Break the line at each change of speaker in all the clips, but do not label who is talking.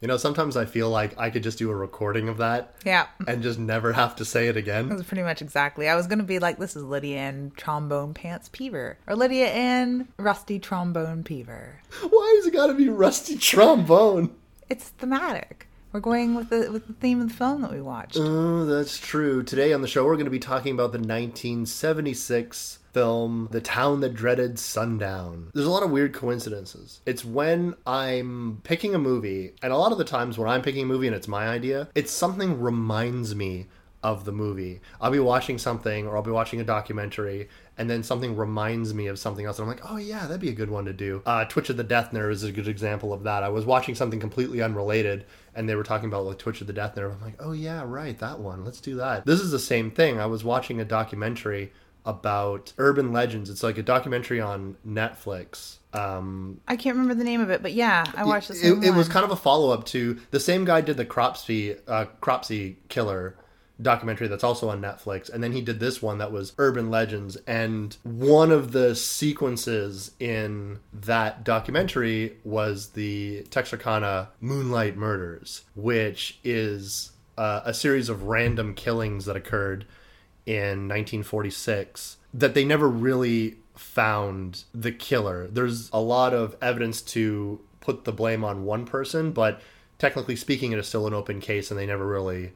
You know, sometimes I feel like I could just do a recording of that
Yeah.
and just never have to say it again.
That was pretty much exactly. I was going to be like, this is Lydia and Trombone Pants Peever. Or Lydia and Rusty Trombone Peever.
Why has it got to be rusty trombone?
It's thematic. We're going with the with the theme of the film that we watched.
Oh, that's true. Today on the show, we're going to be talking about the 1976 film The Town That Dreaded Sundown. There's a lot of weird coincidences. It's when I'm picking a movie, and a lot of the times when I'm picking a movie and it's my idea, it's something reminds me of the movie. I'll be watching something or I'll be watching a documentary and then something reminds me of something else. And I'm like, oh yeah, that'd be a good one to do. Uh, Twitch of the Death Nerve is a good example of that. I was watching something completely unrelated and they were talking about like Twitch of the Death Nerve. I'm like, oh yeah, right, that one. Let's do that. This is the same thing. I was watching a documentary about urban legends. It's like a documentary on Netflix. Um,
I can't remember the name of it, but yeah, I watched the
it, it was kind of a follow up to the same guy did the Cropsey uh, Cropsey Killer documentary that's also on Netflix, and then he did this one that was Urban Legends. And one of the sequences in that documentary was the Texarkana Moonlight Murders, which is uh, a series of random killings that occurred in 1946 that they never really found the killer. There's a lot of evidence to put the blame on one person, but technically speaking, it is still an open case, and they never really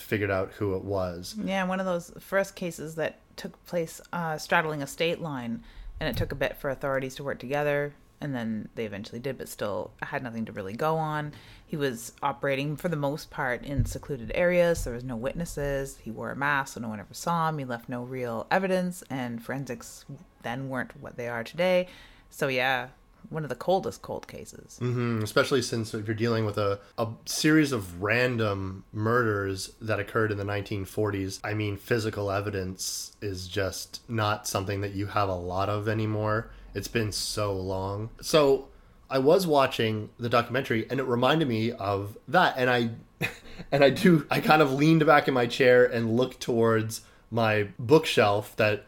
figured out who it was.
Yeah, one of those first cases that took place uh, straddling a state line, and it took a bit for authorities to work together, and then they eventually did, but still had nothing to really go on. He was operating for the most part in secluded areas. There was no witnesses. He wore a mask, so no one ever saw him. He left no real evidence, and forensics then weren't what they are today. So yeah, one of the coldest cold cases.
Mm, especially since if you're dealing with a, a series of random murders that occurred in the 1940s, I mean, physical evidence is just not something that you have a lot of anymore. It's been so long. So I was watching the documentary and it reminded me of that. And I, and I do, I kind of leaned back in my chair and looked towards my bookshelf that,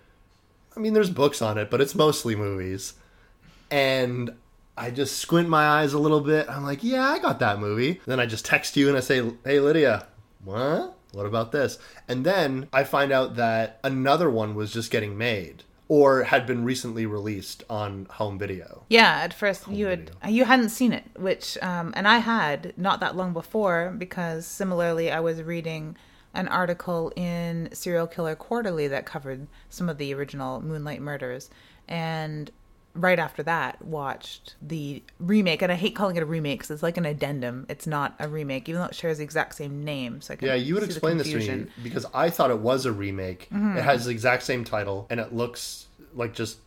I mean, there's books on it, but it's mostly movies and I just squint my eyes a little bit. I'm like, yeah, I got that movie. Then I just text you and I say, hey, Lydia, what? What about this? And then I find out that another one was just getting made or had been recently released on home video.
Yeah, at first you had you hadn't seen it, which um, and I had not that long before because similarly I was reading an article in Serial Killer Quarterly that covered some of the original Moonlight Murders, and right after that watched the remake. And I hate calling it a remake because it's like an addendum. It's not a remake, even though it shares the exact same name. So I can
Yeah, you would explain this to me because I thought it was a remake. It has the exact same title and it looks like just,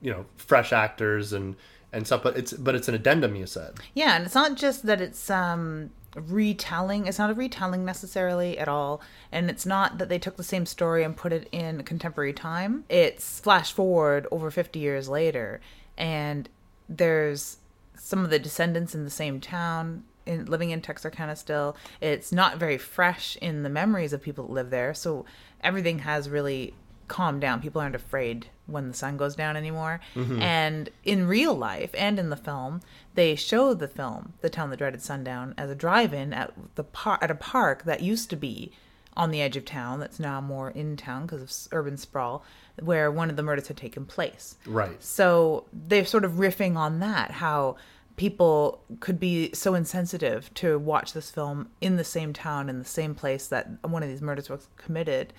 you know, fresh actors and and stuff, but it's but it's an addendum you said.
Yeah, and it's not just that it's um retelling. It's not a retelling necessarily at all, and it's not that they took the same story and put it in contemporary time. It's flash forward over 50 years later and there's some of the descendants in the same town in living in Texarkana still. It's not very fresh in the memories of people that live there, so everything has really calmed down. People aren't afraid when the sun goes down anymore. And in real life and in the film, they show the film, The Town That Dreaded Sundown, as a drive-in at the par- at a park that used to be on the edge of town that's now more in town because of urban sprawl where one of the murders had taken place.
Right.
So they're sort of riffing on that, how people could be so insensitive to watch this film in the same town, in the same place that one of these murders was committed.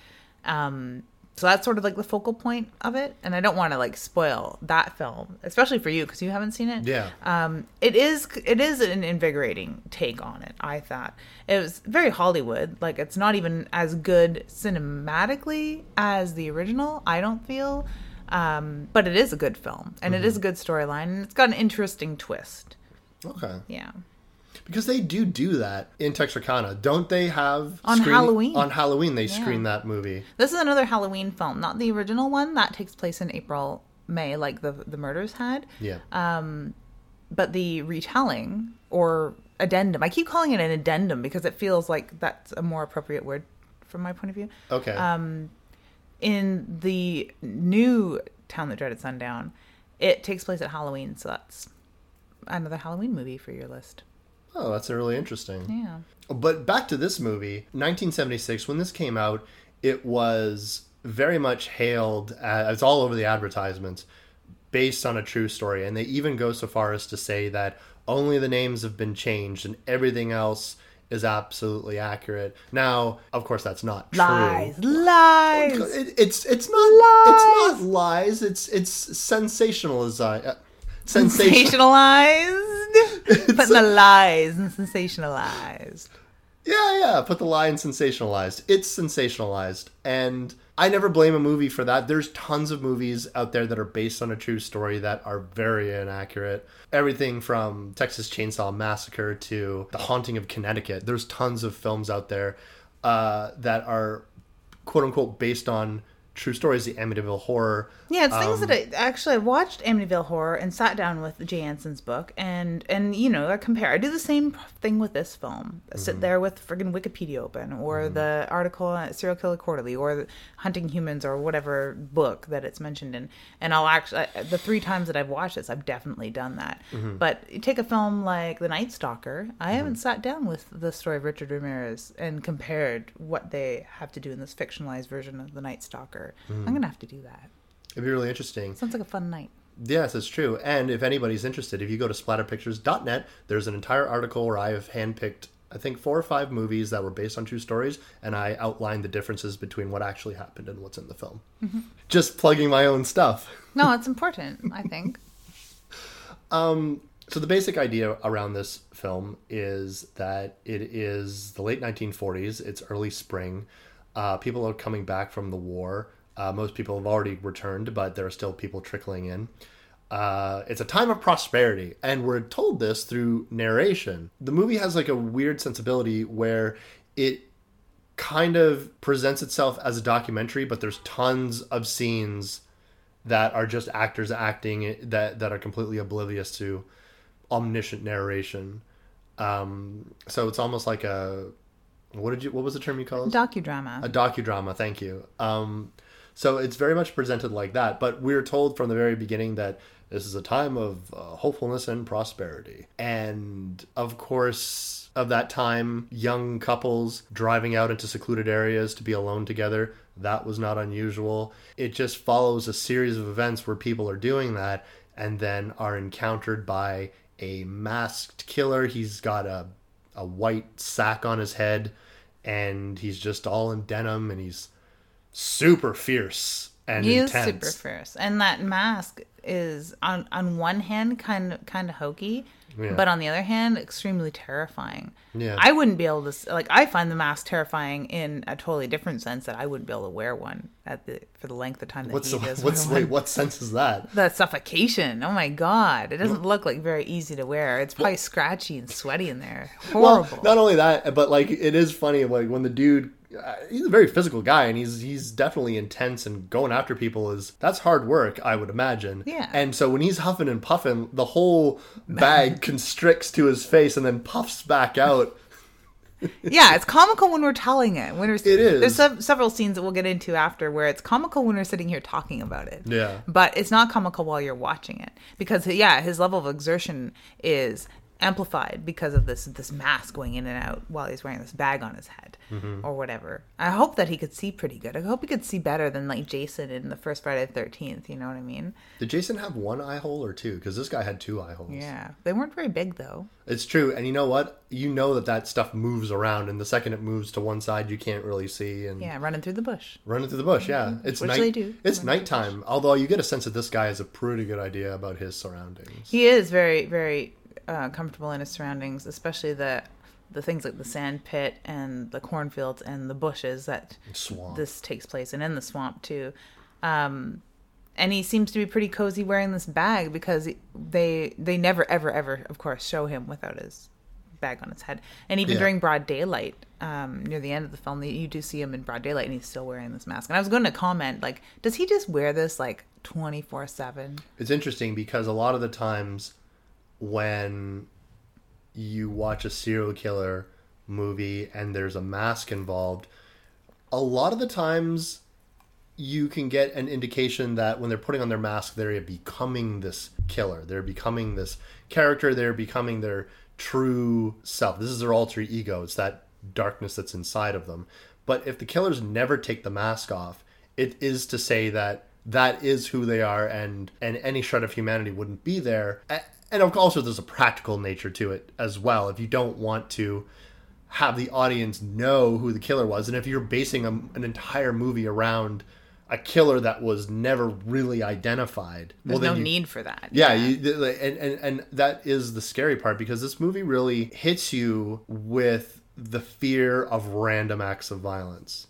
Um, so that's sort of like the focal point of it. And I don't want to like spoil that film, especially for you because you haven't seen it.
Yeah.
Um, it is it is an invigorating take on it. I thought it was very Hollywood. Like it's not even as good cinematically as the original. I don't feel, um, but it is a good film and it is a good storyline and it's got an interesting twist.
Okay.
Yeah.
Because they do do that in Texarkana, don't they? Have
On Halloween.
On Halloween, they screen that movie.
This is another Halloween film, not the original one that takes place in April, May, like the the murders had.
Yeah, Um,
but the retelling or addendum i keep calling it an addendum because it feels like that's a more appropriate word from my point of view
okay.
um, in the new town that dreaded sundown it takes place at halloween so that's another halloween movie for your list
oh, that's really interesting.
yeah
But back to this movie, 1976, when this came out, it was very much hailed as it's all over the advertisements based on a true story. And they even go so far as to say that only the names have been changed and everything else is absolutely accurate. Now, of course, that's not true.
lies lies
It, it's it's not lies. it's not lies. It's it's sensationalism. Uh, Sensation.
sensationalized putting the lies and sensationalized
Yeah, yeah. Put the lie in sensationalized. It's sensationalized. And I never blame a movie for that. There's tons of movies out there that are based on a true story that are very inaccurate. Everything from Texas Chainsaw Massacre to The Haunting of Connecticut. There's tons of films out there uh, that are quote unquote based on true stories. The Amityville Horror.
Yeah, it's things
Um,
that I actually I watched Amityville Horror and sat down with Jay Anson's book and and you know I compare. I do the same thing with this film. I
Mm-hmm.
sit there with friggin' Wikipedia open or the article at Serial Killer Quarterly or Hunting Humans or whatever book that it's mentioned in, and I'll actually I- the three times that I've watched this, I've definitely done that.
Mm-hmm.
But you take a film like The Night Stalker. I haven't sat down with the story of Richard Ramirez and compared what they have to do in this fictionalized version of The Night Stalker.
Mm-hmm.
I'm gonna have to do that.
It'd be really interesting.
Sounds like a fun night.
Yes, it's true. And if anybody's interested, if you go to splatterpictures.net, there's an entire article where I have handpicked, I think, four or five movies that were based on true stories, and I outlined the differences between what actually happened and what's in the film. Just plugging my own stuff.
No, it's important, I think.
So the basic idea around this film is that it is the late 1940s. It's early spring. Uh, people are coming back from the war. Uh, most people have already returned, but there are still people trickling in. Uh, it's a time of prosperity, and we're told this through narration. The movie has like a weird sensibility where it kind of presents itself as a documentary, but there's tons of scenes that are just actors acting that that are completely oblivious to omniscient narration. Um, so it's almost like a what did you what was the term you called?
Docudrama.
a docudrama. Thank you. Um, so it's very much presented like that, but we're told from the very beginning that this is a time of uh, hopefulness and prosperity, and of course, of that time, young couples driving out into secluded areas to be alone together. That was not unusual. It just follows a series of events where people are doing that and then are encountered by a masked killer. He's got a a white sack on his head and he's just all in denim and he's super fierce and
he is
intense.
super fierce, and that mask is on on one hand kind of kind of hokey,
Yeah.
but on the other hand extremely terrifying.
Yeah.
I wouldn't be able to like I find the mask terrifying in a totally different sense that I wouldn't be able to wear one at the for the length of time that
What's
he
the,
does.
what's wait,
one.
what sense is that?
The suffocation. Oh my god! It doesn't look like very easy to wear. It's probably scratchy and sweaty in there.
Well, not only that, but like it is funny like when the dude Uh, he's a very physical guy and he's he's definitely intense and going after people is that's hard work I would imagine.
Yeah.
And so when he's huffing and puffing, the whole bag constricts to his face and then puffs back out.
yeah, it's comical when we're telling it. When we're,
It is.
There's sev- several scenes that we'll get into after where it's comical when we're sitting here talking about it.
Yeah.
But it's not comical while you're watching it because yeah, his level of exertion is amplified because of this this mask going in and out while he's wearing this bag on his head
Mm-hmm.
or whatever. I hope that he could see pretty good. I hope he could see better than like Jason in the first Friday the Thirteenth. You know what I mean?
Did Jason have one eye hole or two? Because this guy had two eye holes.
Yeah, they weren't very big though.
It's true, and you know what? You know that that stuff moves around, and the second it moves to one side, you can't really see. And
Yeah, running through the bush.
running through the bush. Yeah, it's
Which
night.
they do.
It's nighttime. Although you get a sense that this guy has a pretty good idea about his surroundings.
He is very, very uh, comfortable in his surroundings, especially the the things like the sand pit and the cornfields and the bushes that
Swamp.
this takes place, and in the swamp too. Um, and he seems to be pretty cozy wearing this bag because they they never ever ever of course show him without his bag on his head. And even
Yeah.
during broad daylight, um, near the end of the film, you do see him in broad daylight, and he's still wearing this mask. And I was going to comment, like, does he just wear this like twenty four seven?
It's interesting because a lot of the times when you watch a serial killer movie and there's a mask involved, a lot of the times you can get an indication that when they're putting on their mask, they're becoming this killer. They're becoming this character. They're becoming their true self. This is their alter ego. It's that darkness that's inside of them. But if the killers never take the mask off, it is to say that that is who they are, and and any shred of humanity wouldn't be there. And also, there's a practical nature to it as well. If you don't want to have the audience know who the killer was, and if you're basing a, an entire movie around a killer that was never really identified,
There's
then
no
you-
need for that.
yeah, you, and, and and that is the scary part because this movie really hits you with the fear of random acts of violence.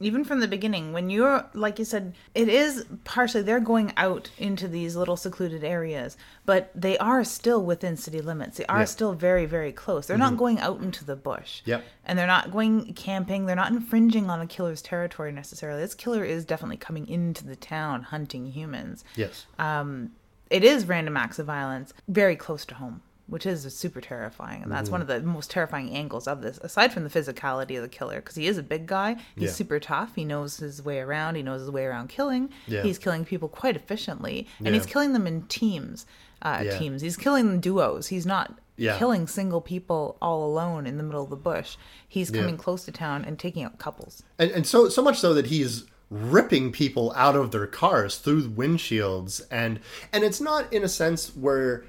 Even from the beginning when you're like you said it is partially they're going out into these little secluded areas but they are still within city limits. They are
Yeah.
still very very close. They're not mm-hmm. going out into the bush.
Yep.
and they're not going camping. They're not infringing on the killer's territory necessarily. This killer is definitely coming into the town hunting humans.
Yes.
Um, it is random acts of violence very close to home, which is super terrifying. And that's one of
Mm-hmm.
the most terrifying angles of this, aside from the physicality of the killer, because he is a big guy. He's
Yeah.
super tough. He knows his way around. He knows his way around killing.
Yeah.
He's killing people quite efficiently, and
Yeah.
he's killing them in teams. Uh. Teams. He's killing them duos. He's not killing single people all alone in the middle of the bush. He's coming close to town and taking out couples.
and, and so so much so that he's ripping people out of their cars through windshields and and it's not in a sense where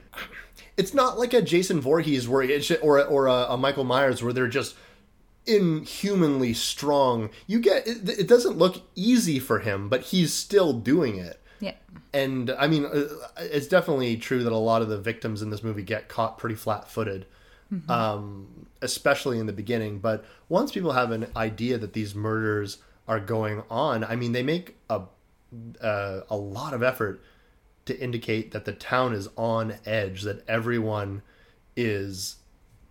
it's not like a Jason Voorhees where it's or or a, a Michael Myers where they're just inhumanly strong. You get it, it doesn't look easy for him, but he's still doing it.
Yeah.
And I mean, uh, it's definitely true that a lot of the victims in this movie get caught pretty flat-footed, um, especially in the beginning. But once people have an idea that these murders are going on, I mean, they make a uh, a lot of effort to indicate that the town is on edge, that everyone is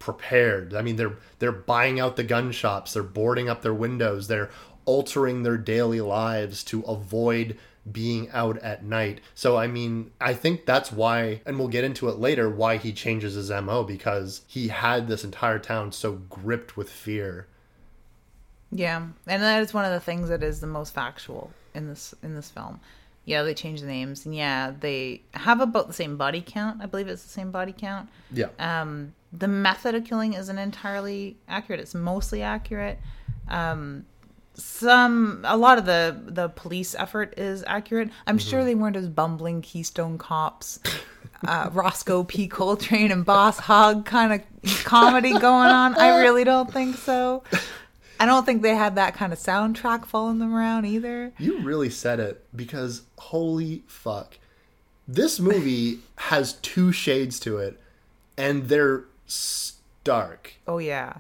prepared. I mean, they're they're buying out the gun shops, they're boarding up their windows, they're altering their daily lives to avoid being out at night. So I mean, I think that's why and we'll get into it later why he changes his MO because he had this entire town so gripped with fear.
Yeah, and that is one of the things that is the most factual in this in this film. Yeah, they change the names, and yeah, they have about the same body count. I believe it's the same body count.
Yeah.
Um, the method of killing isn't entirely accurate. It's mostly accurate. Um, some a lot of the the police effort is accurate. I'm sure they weren't as bumbling Keystone Cops, uh, Roscoe P. Coltrane and Boss Hogg kind of comedy going on. I really don't think so. I don't think they had that kind of soundtrack following them around either.
You really said it because holy fuck. This movie has two shades to it and they're stark.
Oh yeah.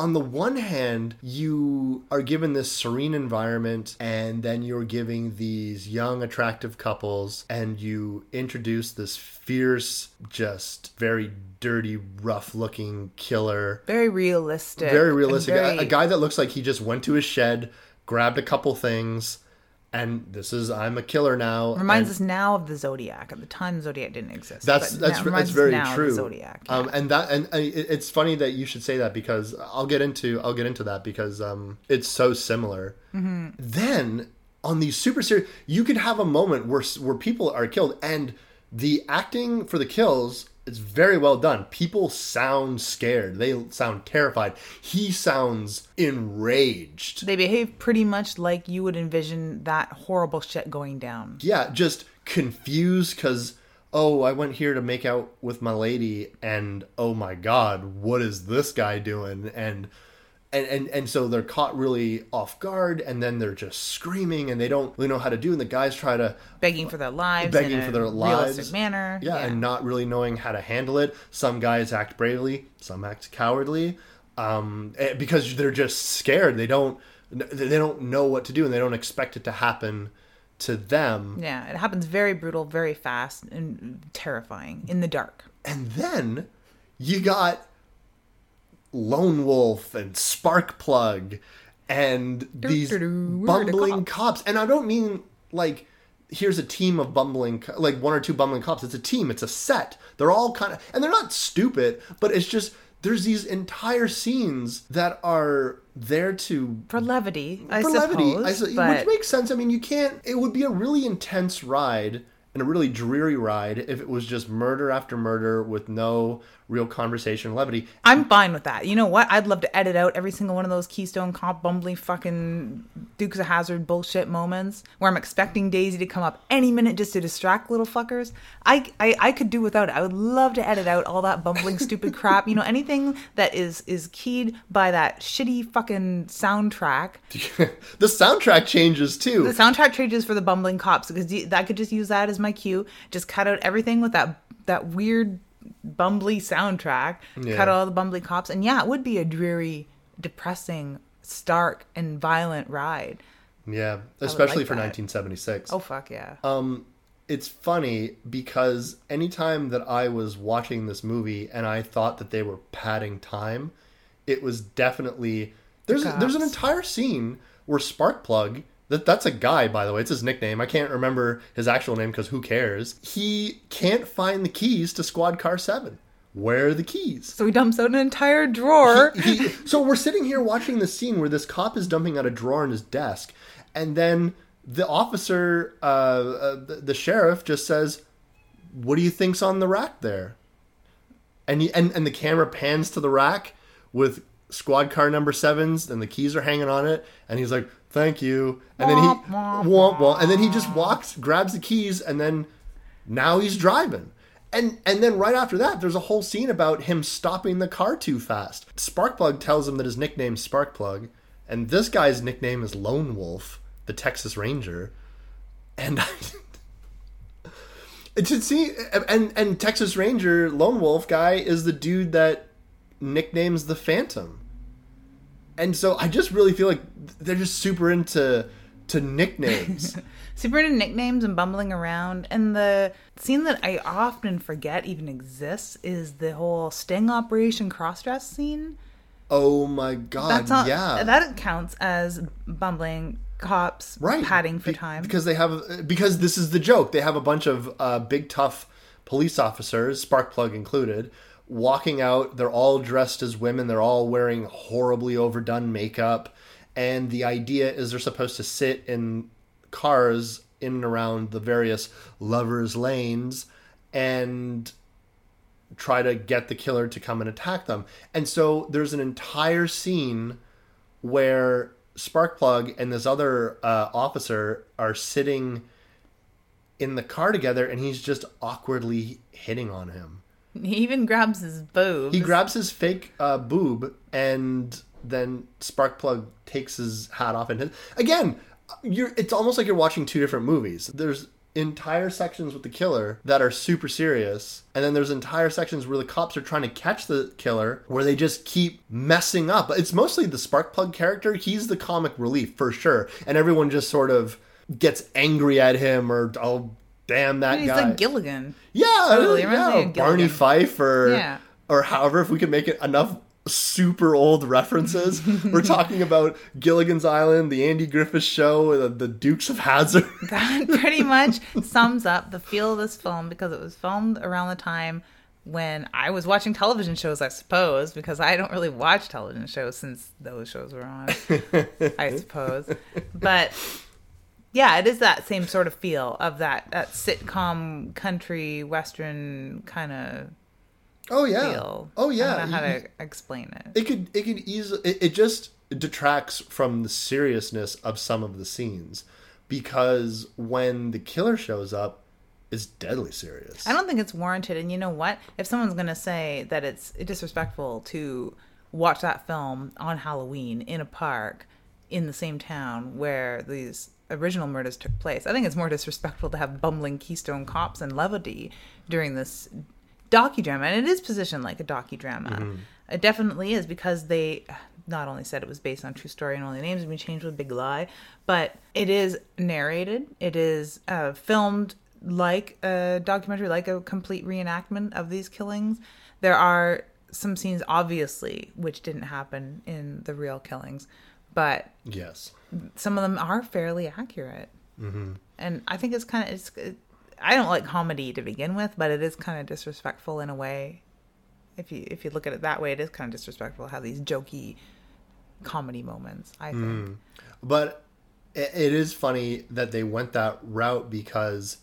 On the one hand, you are given this serene environment and then you're giving these young attractive couples and you introduce this fierce just very dirty rough looking killer
Very realistic.
very realistic. A- A, guy that looks like he just went to his shed, grabbed a couple things, and this is I'm a killer now.
reminds
and
us now of the Zodiac. At the time, the Zodiac didn't exist.
That's that's
now-
that's very
now of the
true.
Zodiac.
Um, and that and it- it's funny that you should say that because I'll get into I'll get into that because um, it's so similar.
Mm-hmm.
Then on these super serious, you could have a moment where where people are killed and the acting for the kills is very well done. People sound scared. They sound terrified. He sounds enraged.
They behave pretty much like you would envision that horrible shit going down.
yeah, just confused because oh, I went here to make out with my lady, and oh my god, what is this guy doing? And and and and so they're caught really off guard, and then they're just screaming, and they don't really know how to do. And the guys try to
Begging for their lives.
begging
in
for their lives,
manner.
yeah, and not really knowing how to handle it. Some guys act bravely, some act cowardly, um, eh, because they're just scared. They don't they don't know what to do, and they don't expect it to happen to them.
Yeah, it happens very brutal, very fast, and terrifying in the dark.
And then you got Lone Wolf and Sparkplug and these
doo-doo, where are the
bumbling
cops?
cops. And I don't mean like here's a team of bumbling like one or two bumbling cops. It's a team. It's a set. They're all kind of and they're not stupid, but it's just there's these entire scenes that are there to
For levity, I
for
suppose.
levity, I su-
but
which makes sense. I mean, you can't. It would be a really intense ride and a really dreary ride if it was just murder after murder with no real conversation, levity.
I'm fine with that. You know what? I'd love to edit out every single one of those Keystone Cop bumbly fucking Dukes of Hazzard bullshit moments where I'm expecting Daisy to come up any minute just to distract little fuckers. I I, I could do without it. I would love to edit out all that bumbling stupid crap. You know, anything that is is keyed by that shitty fucking soundtrack.
the soundtrack changes too.
The soundtrack changes for the bumbling cops because I could just use that as my cue. Just cut out everything with that that weird bumbly soundtrack.
Yeah.
Cut all the bumbly cops, and yeah, it would be a dreary, depressing, stark, and violent ride.
yeah, especially
like
for
that.
1976.
Oh fuck yeah!
Um, it's funny because anytime that I was watching this movie and I thought that they were padding time, it was definitely there's
The
there's an entire scene where Sparkplug that that's a guy by the way it's his nickname I can't remember his actual name because who cares he can't find the keys to Squad Car Seven. Where are the keys?
so he dumps out an entire drawer.
he, so we're sitting here watching the scene where this cop is dumping out a drawer in his desk, and then the officer, uh, uh, the, the sheriff, just says, "What do you think's on the rack there?" And he, and and the camera pans to the rack with squad car number sevens, and the keys are hanging on it, and he's like, "Thank you," and then he
Womp, womp,
and then he just walks, grabs the keys, and then now he's driving. And and then right after that, there's a whole scene about him stopping the car too fast. Sparkplug tells him that his nickname's Sparkplug, and this guy's nickname is Lone Wolf, the Texas Ranger. And I, to see and and Texas Ranger Lone Wolf guy is the dude that nicknames the Phantom. And so I just really feel like they're just super into to nicknames.
Super into nicknames and bumbling around. And the scene that I often forget even exists is the whole sting operation crossdress scene.
oh my god,
That's not
yeah.
that counts as bumbling cops
right
padding for
Be-
time.
because they have because this is the joke they have a bunch of uh, big tough police officers sparkplug included walking out they're all dressed as women they're all wearing horribly overdone makeup and the idea is they're supposed to sit in cars in and around the various lovers lanes and try to get the killer to come and attack them and so there's an entire scene where Sparkplug and this other uh, officer are sitting in the car together, and he's just awkwardly hitting on him.
He even grabs his boobs.
He grabs his fake uh, boob, and then Sparkplug takes his hat off. And his, again, you're it's almost like you're watching two different movies. There's entire sections with the killer that are super serious and then there's entire sections where the cops are trying to catch the killer where they just keep messing up it's mostly the sparkplug character he's the comic relief for sure and everyone just sort of gets angry at him or oh damn that
He's
guy
like Gilligan.
yeah,
Totally,
yeah.
of
Barney Fife or
Yeah.
or however if we can make it enough super old references. We're talking about Gilligan's Island, the Andy Griffith Show, the, the Dukes of Hazzard.
That pretty much sums up the feel of this film because it was filmed around the time when I was watching television shows, I suppose, because I don't really watch television shows since those shows were on, I suppose. But yeah, it is that same sort of feel of that that sitcom country western kind of
oh yeah,
feel.
oh yeah.
I don't know how to explain it.
it could it could easily it, it just detracts from the seriousness of some of the scenes because when the killer shows up, it's deadly serious.
I don't think it's warranted. And you know what? If someone's going to say that it's disrespectful to watch that film on Halloween in a park in the same town where these original murders took place, I think it's more disrespectful to have bumbling Keystone cops and levity during this docudrama. And it is positioned like a docudrama. It definitely is because they not only said it was based on true story and only names have been changed with a big lie, but it is narrated. It is uh, filmed like a documentary, like a complete reenactment of these killings. There are some scenes obviously which didn't happen in the real killings, but
Yes.
some of them are fairly accurate. Mm-hmm. And I think it's kind of it's. It, I don't like comedy to begin with, but it is kind of disrespectful in a way. If you if you look at it that way, it is kind of disrespectful how these jokey comedy moments. I think.
But it, it is funny that they went that route because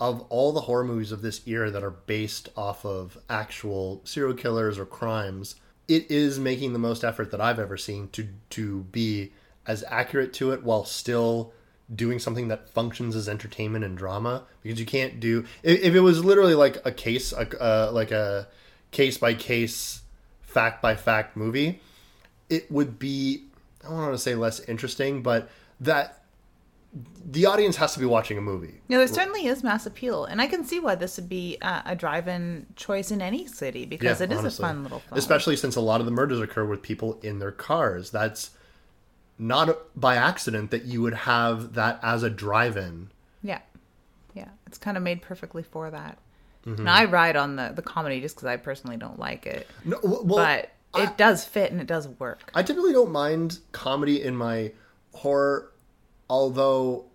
of all the horror movies of this era that are based off of actual serial killers or crimes, it is making the most effort that I've ever seen to to be as accurate to it while still doing something that functions as entertainment and drama. Because you can't do if, if it was literally like a case a, uh, like a case by case fact by fact movie it would be I don't want to say less interesting, but that the audience has to be watching a movie.
Yeah, there certainly is mass appeal, and I can see why this would be a, a drive-in choice in any city because it is
honestly.
a fun little film.
Especially since a lot of the murders occur with people in their cars. That's not by accident that you would have that as a drive-in.
Yeah, yeah, it's kind of made perfectly for that.
Mm-hmm.
And I ride on the the comedy just because I personally don't like it,
No, well,
but it does fit and it does work.
I typically don't mind comedy in my horror, although,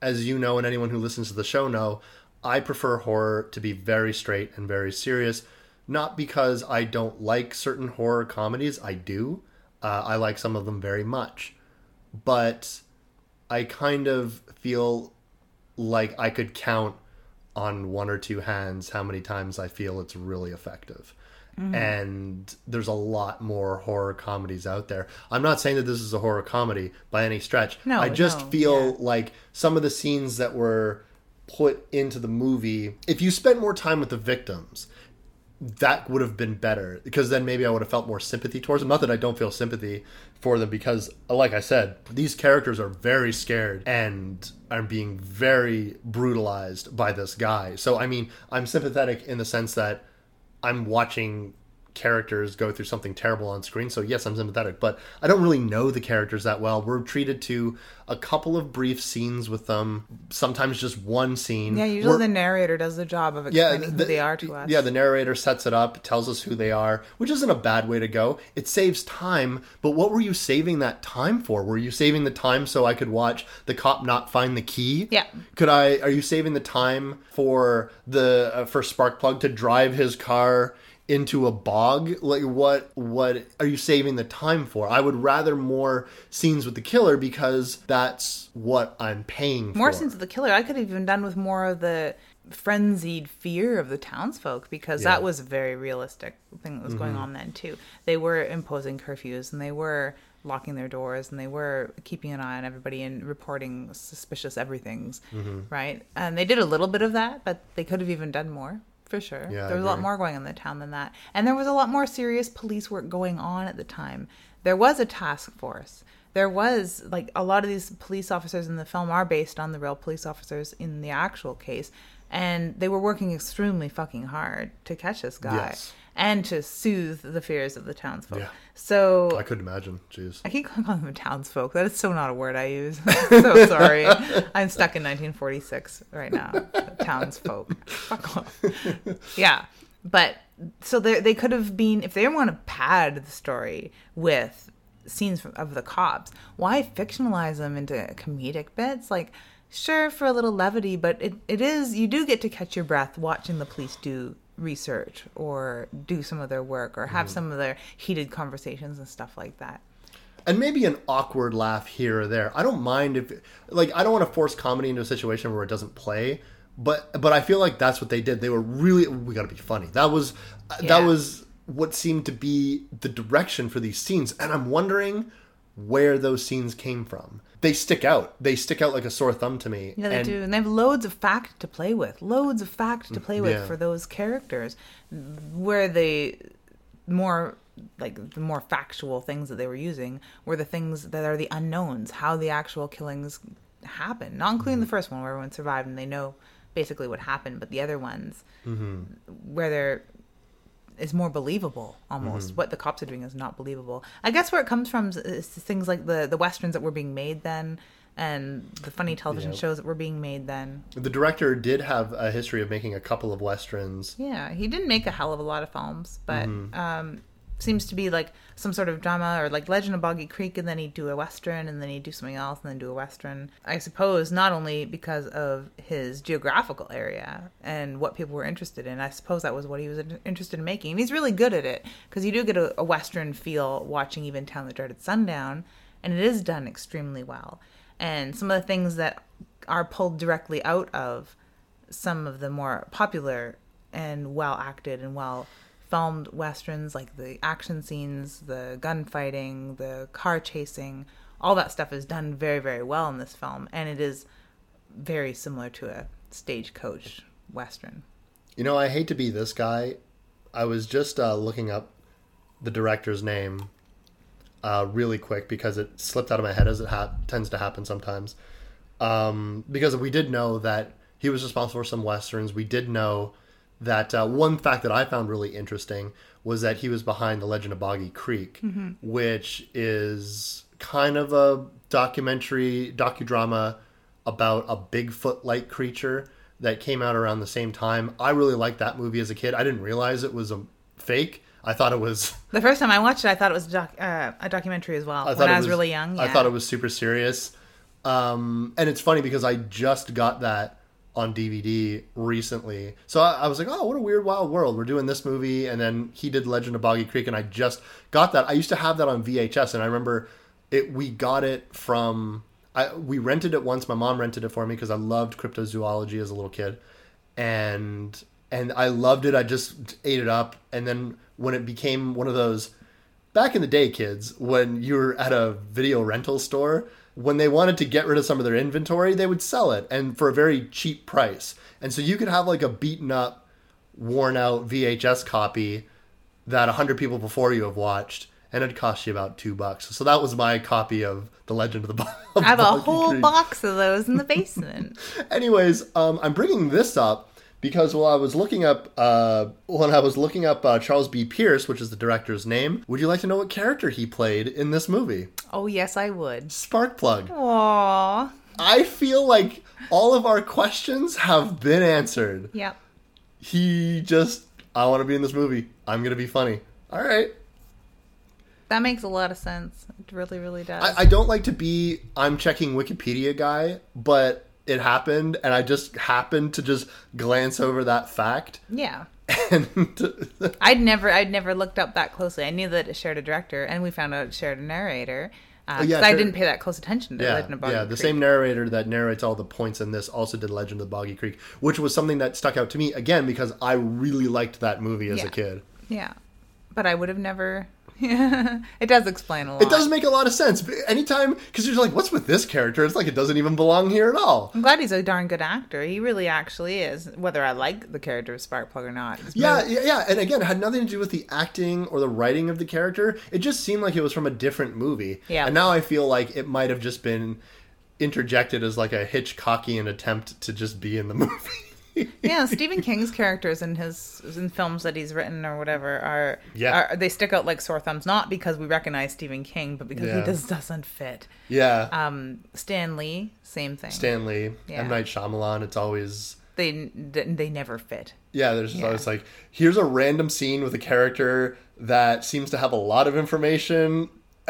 as you know, and anyone who listens to the show know, I prefer horror to be very straight and very serious. Not because I don't like certain horror comedies, I do. Uh, I like some of them very much. But I kind of feel like I could count on one or two hands how many times I feel it's really effective. Mm-hmm. And there's a lot more horror comedies out there. I'm not saying that this is a horror comedy by any stretch.
No,
I just
no,
feel
yeah.
like some of the scenes that were put into the movie, if you spent more time with the victims, that would have been better because then maybe I would have felt more sympathy towards them. Not that I don't feel sympathy for them because, like I said, these characters are very scared and are being very brutalized by this guy. So, I mean, I'm sympathetic in the sense that I'm watching characters go through something terrible on screen. So yes, I'm sympathetic, but I don't really know the characters that well. We're treated to a couple of brief scenes with them, sometimes just one scene.
Yeah, usually
We're-
the narrator does the job of
yeah,
explaining
the-
who they are to us.
Yeah, the narrator sets it up, tells us who they are, which isn't a bad way to go. It saves time, but what were you saving that time for? Were you saving the time so I could watch the cop not find the key?
Yeah.
Could I? Are you saving the time for the uh, for Sparkplug to drive his car? Into a bog like what what are you saving the time for i would rather more scenes with the killer because that's what i'm paying for more
scenes with the killer. I could have even done with more of the frenzied fear of the townsfolk because
Yeah. Mm-hmm.
that was a very realistic thing that was going on then too. They were imposing curfews and they were locking their doors and they were keeping an eye on everybody and reporting suspicious everythings,
Mm-hmm.
right? And they did a little bit of that, but they could have even done more. For sure.
Yeah,
there was a lot more going on in the town than that. And there was a lot more serious police work going on at the time. There was a task force. There was, like, a lot of these police officers in the film are based on the real police officers in the actual case. And they were working extremely fucking hard to catch this guy
Yes.
And to soothe the fears of the townsfolk.
Yeah.
So
i could imagine jeez
I keep calling them townsfolk. That is so not a word I use. so sorry. I'm stuck in 1946 right now. townsfolk. Fuck off. Yeah. But so they they could have been if they want to pad the story with scenes from, of the cops. Why fictionalize them into comedic bits? Like sure for a little levity, but it, it is you do get to catch your breath watching the police do research or do some of their work or have mm. some of their heated conversations and stuff like that.
and maybe an awkward laugh here or there. I don't mind if like I don't want to force comedy into a situation where it doesn't play, but but I feel like that's what they did. They were really we got to be funny. That was that was what seemed to be the direction for these scenes, and I'm wondering where those scenes came from. They stick out. They stick out like a sore thumb to me.
Yeah, they
and
do, and they have loads of fact to play with. Loads of fact to play with
Yeah.
for those characters, where they more like the more factual things that they were using were the things that are the unknowns, how the actual killings happen. Not including
Mm-hmm.
the first one where everyone survived and they know basically what happened, but the other ones
Mm-hmm.
where there is more believable almost.
Mm-hmm.
What the cops are doing is not believable. I guess where it comes from is, is things like the the westerns that were being made then and the funny television
Yeah.
shows that were being made then.
The director did have a history of making a couple of westerns.
Yeah, he didn't make a hell of a lot of films, but
Mm-hmm.
um, seems to be like some sort of drama or like Legend of Boggy Creek, and then he'd do a western, and then he'd do something else, and then do a western. I suppose not only because of his geographical area and what people were interested in. I suppose that was what he was interested in making, and he's really good at it because you do get a, a western feel watching even Town That Dreaded Sundown, and it is done extremely well. And some of the things that are pulled directly out of some of the more popular and well acted and well filmed westerns like the action scenes the gunfighting the car chasing all that stuff is done very very well in this film and it is very similar to a stagecoach western
You know, I hate to be this guy. I was just uh, looking up the director's name uh, really quick because it slipped out of my head as it ha- tends to happen sometimes. Um, because we did know that he was responsible for some westerns. We did know that uh, one fact that I found really interesting was that he was behind the Legend of Boggy Creek, which is kind of a documentary docudrama about a Bigfoot-like creature that came out around the same time. I really liked that movie as a kid. I didn't realize it was a fake. I thought it was.
the first time i watched it i thought it was a, doc, uh, a documentary as well
I
when i
it
was, really young
I thought it was super serious. Um, and it's funny because I just got that on DVD recently. So I, I was like, oh, what a weird, wild world. We're doing this movie. And then he did Legend of Boggy Creek. And I just got that. I used to have that on VHS. And I remember it. we got it from. I, we rented it once. My mom rented it for me because I loved cryptozoology as a little kid. And and I loved it. I just ate it up. And then when it became one of those back in the day, kids, when you were at a video rental store, when they wanted to get rid of some of their inventory, they would sell it and for a very cheap price. And so you could have like a beaten up, worn out VHS copy that a hundred people before you have watched, and it'd cost you about two bucks. So that was my copy of The Legend of the Bo-
i have a whole
Creek.
box of those in the basement
Anyways, um, I'm bringing this up because while I was looking up, uh, when I was looking up uh, Charles B. Pierce, which is the director's name, would you like to know what character he played in this movie?
oh yes i would
Sparkplug.
Aww.
I feel like all of our questions have been answered.
yep
He just, I want to be in this movie. I'm gonna be funny. All right.
that makes a lot of sense it really really does
I, I don't like to be I'm checking Wikipedia guy, but it happened, and I just happened to just glance over that fact,
yeah
and
I'd never, I'd never looked up that closely. I knew that it shared a director, and we found out it shared a narrator. Uh, 'cause
yeah,
I didn't pay that close attention to
yeah,
Legend of Boggy Creek.
yeah. The
Creek.
same narrator that narrates all the points in this also did Legend of the Boggy Creek, which was something that stuck out to me again because I really liked that movie as
Yeah.
a kid.
Yeah, but I would have never. it does explain a lot.
It does make a lot of sense. But Anytime, because you're like, what's with this character? It's like it doesn't even belong here at all.
I'm glad he's a darn good actor. He really actually is. Whether I like the character of Sparkplug or not.
Yeah,
really-
yeah, yeah. And again, it had nothing to do with the acting or the writing of the character. It just seemed like it was from a different movie.
Yeah.
And now I feel like it might have just been interjected as like a Hitchcockian attempt to just be in the movie.
yeah. Stephen King's characters in his in films that he's written or whatever are
Yeah.
are, they stick out like sore thumbs. Not because we recognize Stephen King, but because
Yeah.
he just doesn't fit.
yeah.
Um, Stan Lee, same thing.
Stanley,
Yeah.
M. Night Shyamalan, it's always.
they they never fit.
Yeah, there's just
Yeah.
always like, here's a random scene with a character that seems to have a lot of information.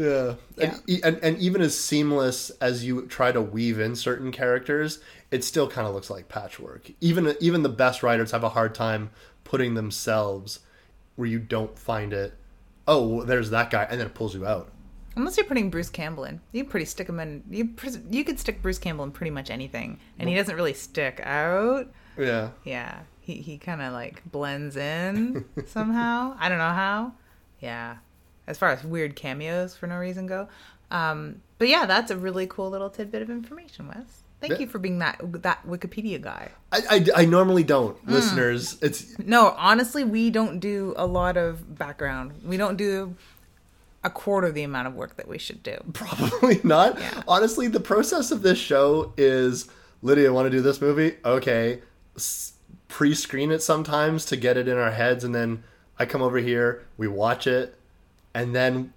yeah. And, e- and, and even as seamless as you try to weave in certain characters, it still kind of looks like patchwork. Even even the best writers have a hard time putting themselves where you don't find it. Oh, there's that guy, and then it pulls you out.
Unless you're putting Bruce Campbell in, you pretty stick him in. You you could stick Bruce Campbell in pretty much anything, and he doesn't really stick out.
Yeah.
Yeah, he he kind of like blends in somehow. I don't know how. Yeah, as far as weird cameos for no reason go. Um, but yeah, that's a really cool little tidbit of information, Wes. Thank you for being that that Wikipedia guy.
I, I, I normally don't, listeners. It's
No, honestly, we don't do a lot of background. We don't do a quarter the amount of work that we should do.
Probably not.
Yeah.
Honestly, the process of this show is Lydia, want to do this movie? Okay. S- Pre screen it sometimes to get it in our heads, and then I come over here, we watch it, and then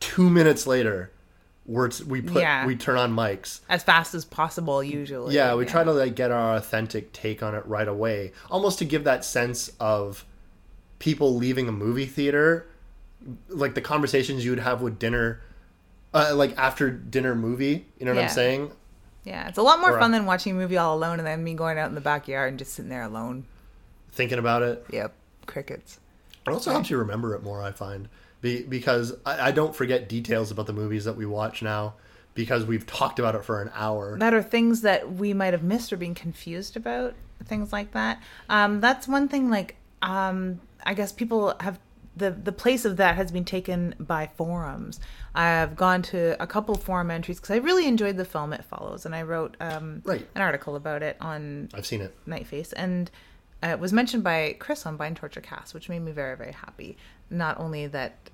two minutes later, we're we put
Yeah.
we turn on mics.
as fast as possible usually.
Yeah, we try to like get our authentic take on it right away, almost to give that sense of people leaving a movie theater, like the conversations you would have with dinner, uh, like after dinner movie. You know what
Yeah.
I'm saying?
Yeah, it's a lot more
Or,
fun than watching a movie all alone and then me going out in the backyard and just sitting there alone.
Thinking about it.
Yep, crickets.
It also helps you remember it more. I find Be- because I, I don't forget details about the movies that we watch now because we've talked about it for an hour.
that are things that we might have missed or been confused about things like that um, that's one thing like um, i guess people have the the place of that has been taken by forums i've gone to a couple forum entries because i really enjoyed the film it follows and i wrote um,
Right.
an article about it on
I've seen it.
Nightface, and uh, it was mentioned by Chris on Bind Torture Cast, which made me very, very happy. Not only that,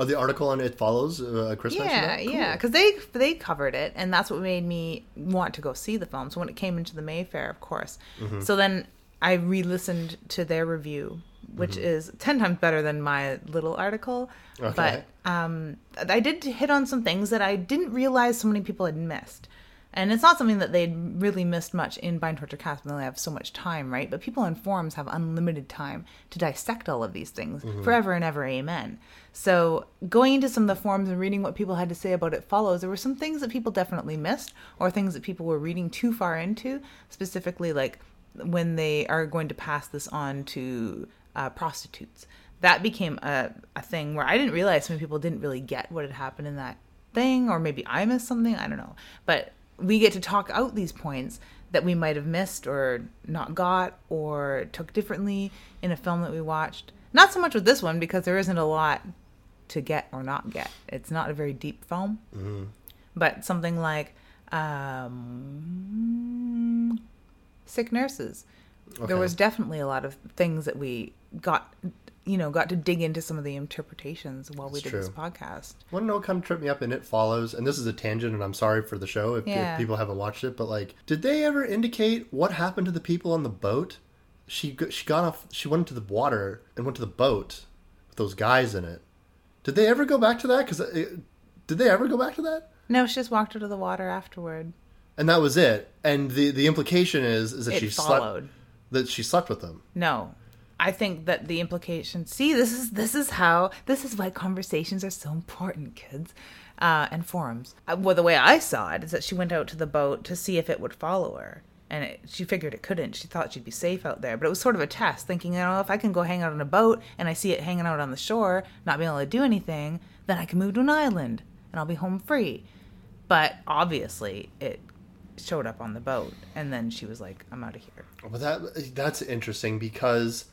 Oh, the article on it follows. Uh, Chris
yeah,
that?
yeah, because they they covered it, and that's what made me want to go see the film. So when it came into the Mayfair, of course,
Mm-hmm.
so then I re-listened to their review, which is ten times better than my little article.
Mm-hmm. Okay.
But um, I did hit on some things that I didn't realize so many people had missed. And it's not something that they'd really missed much in Bind Torture Cast, when they have so much time, right? But people on forums have unlimited time to dissect all of these things forever and ever, amen. So going into some of the forums and reading what people had to say about it follows, there were some things that people definitely missed, or things that people were reading too far into, specifically like when they are going to pass this on to uh, prostitutes. That became a, a thing where I didn't realize so many people didn't really get what had happened in that thing, or maybe I missed something. I don't know. But we get to talk out these points that we might have missed or not got or took differently in a film that we watched. Not so much with this one because there isn't a lot to get or not get. It's not a very deep film. But something like um, Sick Nurses. There was definitely a lot of things that we got, you know, got to dig into some of the interpretations while we did this podcast.
Want to know what kind of tripped me up and it follows? And this is a tangent, and I'm sorry for the show if,
Yeah.
if people haven't watched it. But like, did they ever indicate what happened to the people on the boat? She she got off. She went into the water and went to the boat with those guys in it. Did they ever go back to that? Because uh, did they ever go back to that?
No, she just walked out of the water afterward.
And that was it. And the the implication is is that
It
she
followed.
slept that she slept with them.
No. I think that the implication see this is this is how this is why conversations are so important kids uh, and forums. Uh, well the way i saw it is that she went out to the boat to see if it would follow her. And it, she figured it couldn't. She thought she'd be safe out there. But it was sort of a test thinking you know if i can go hang out on a boat and i see it hanging out on the shore not being able to do anything then i can move to an island and i'll be home free. But obviously it showed up on the boat. And then she was like i'm out of here.
But that that's interesting because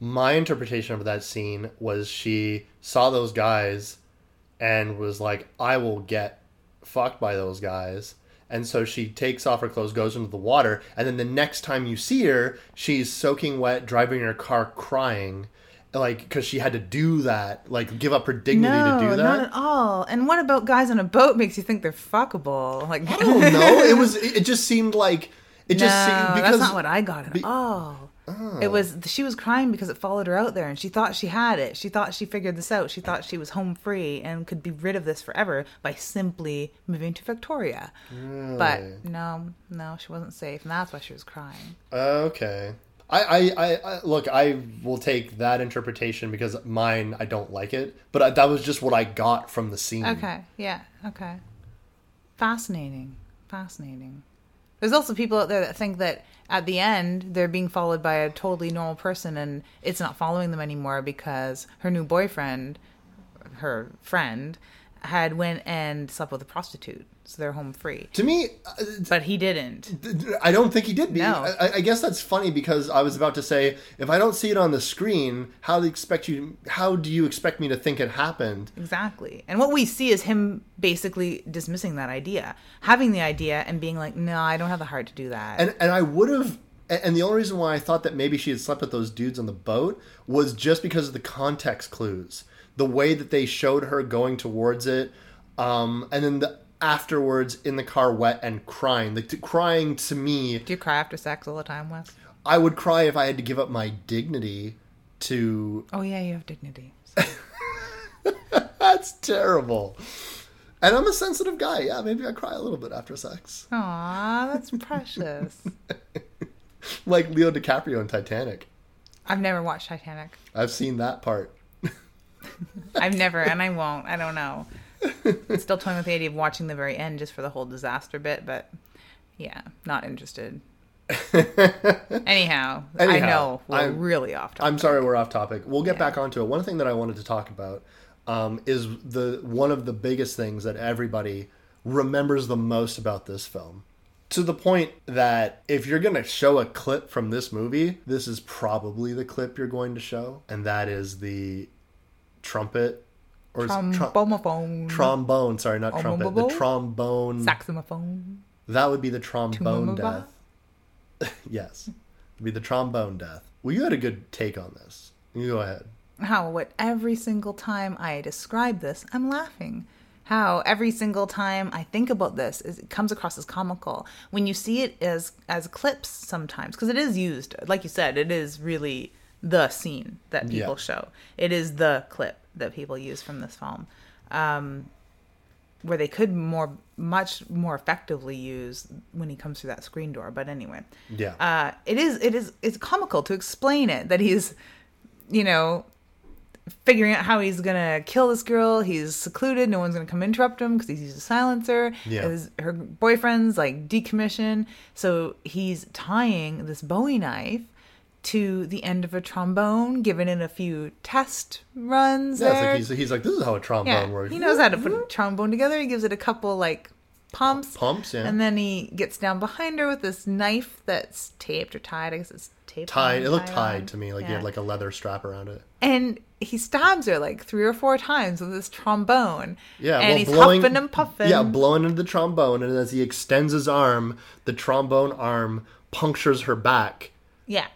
my interpretation of that scene was she saw those guys and was like, "I will get fucked by those guys." And so she takes off her clothes, goes into the water, and then the next time you see her, she's soaking wet, driving her car, crying, like because she had to do that, like give up her dignity
no,
to do that.
not at all. And what about guys on a boat makes you think they're fuckable? Like,
I don't know. It was. It just seemed like it
no,
just seemed because
that's not what I got at all. It was oh. she was crying because it followed her out there, and she thought she had it. She thought she figured this out. She thought she was home free and could be rid of this forever by simply moving to Victoria. But no, no, she wasn't safe, and that's why she was crying.
Okay. I, I, I, I look. I will take that interpretation because mine. I don't like it, but I, that was just what I got from the scene.
Okay, yeah, okay. Fascinating, fascinating. There's also people out there that think that at the end they're being followed by a totally normal person and it's not following them anymore because her new boyfriend, her friend, had went and slept with a prostitute, so they're home free.
To me, uh,
But he didn't.
I don't think he did. Be.
No.
I, I guess that's funny because I was about to say if I don't see it on the screen, how do you expect you? How do you expect me to think it happened?
Exactly. And what we see is him basically dismissing that idea, having the idea and being like, "No, I don't have the heart to do that."
And and I would have. And the only reason why I thought that maybe she had slept with those dudes on the boat was just because of the context clues, the way that they showed her going towards it, um, and then the afterwards in the car, wet and crying. T- crying to me,
do you cry after sex all the time, Wes?
I would cry if I had to give up my dignity to.
Oh yeah, you have dignity.
That's terrible. And I'm a sensitive guy. Yeah, maybe I cry a little bit after sex.
Aw, that's precious.
Like Leo DiCaprio in Titanic.
I've never watched Titanic.
I've seen that part.
I've never, and I won't. I don't know. Still toying with the idea of watching the very end just for the whole disaster bit, but yeah, not interested. Anyhow, I know we're
I'm-
really off topic.
I'm sorry we're off topic. We'll get
Yeah.
back onto it. One thing that I wanted to talk about um, is the one of the biggest things that everybody remembers the most about this film. To the point that if you're going to show a clip from this movie, this is probably the clip you're going to show, and that is the trumpet or is it trom- trombone. Sorry, not trumpet. The trombone.
Saxophone.
That would be the trombone
Tumumaba?
death. yes, it'd be the trombone death. Well, you had a good take on this. You go ahead.
How, what, every single time I describe this, I'm laughing. How every single time I think about this, is- it comes across as comical. When you see it as as clips sometimes, because it is used, like you said, it is really the scene that people
Yeah.
show. It is the clip that people use from this film. Um, where they could more much more effectively use when he comes through that screen door but anyway
Yeah.
uh it is it is it's comical to explain it that he's you know figuring out how he's gonna kill this girl he's secluded no one's gonna come interrupt him because he's used a silencer
Yeah.
his, her boyfriend's like decommissioned so he's tying this bowie knife to the end of a trombone giving it a few test runs
Yeah, it's like he's, he's like, this is how a trombone
yeah,
works.
he knows how to put a mm-hmm. trombone together. He gives it a couple like pumps,
Pumps, yeah.
and then he gets down behind her with this knife that's taped or tied. I guess it's taped.
tied. It looked
on.
tied to me, like he had like a leather strap around it.
And he stabs her like three or four times with this trombone.
Yeah,
and
well,
he's
blowing,
huffing and puffing.
Yeah, blowing into the trombone, and as he extends his arm, the trombone arm punctures her back
yeah.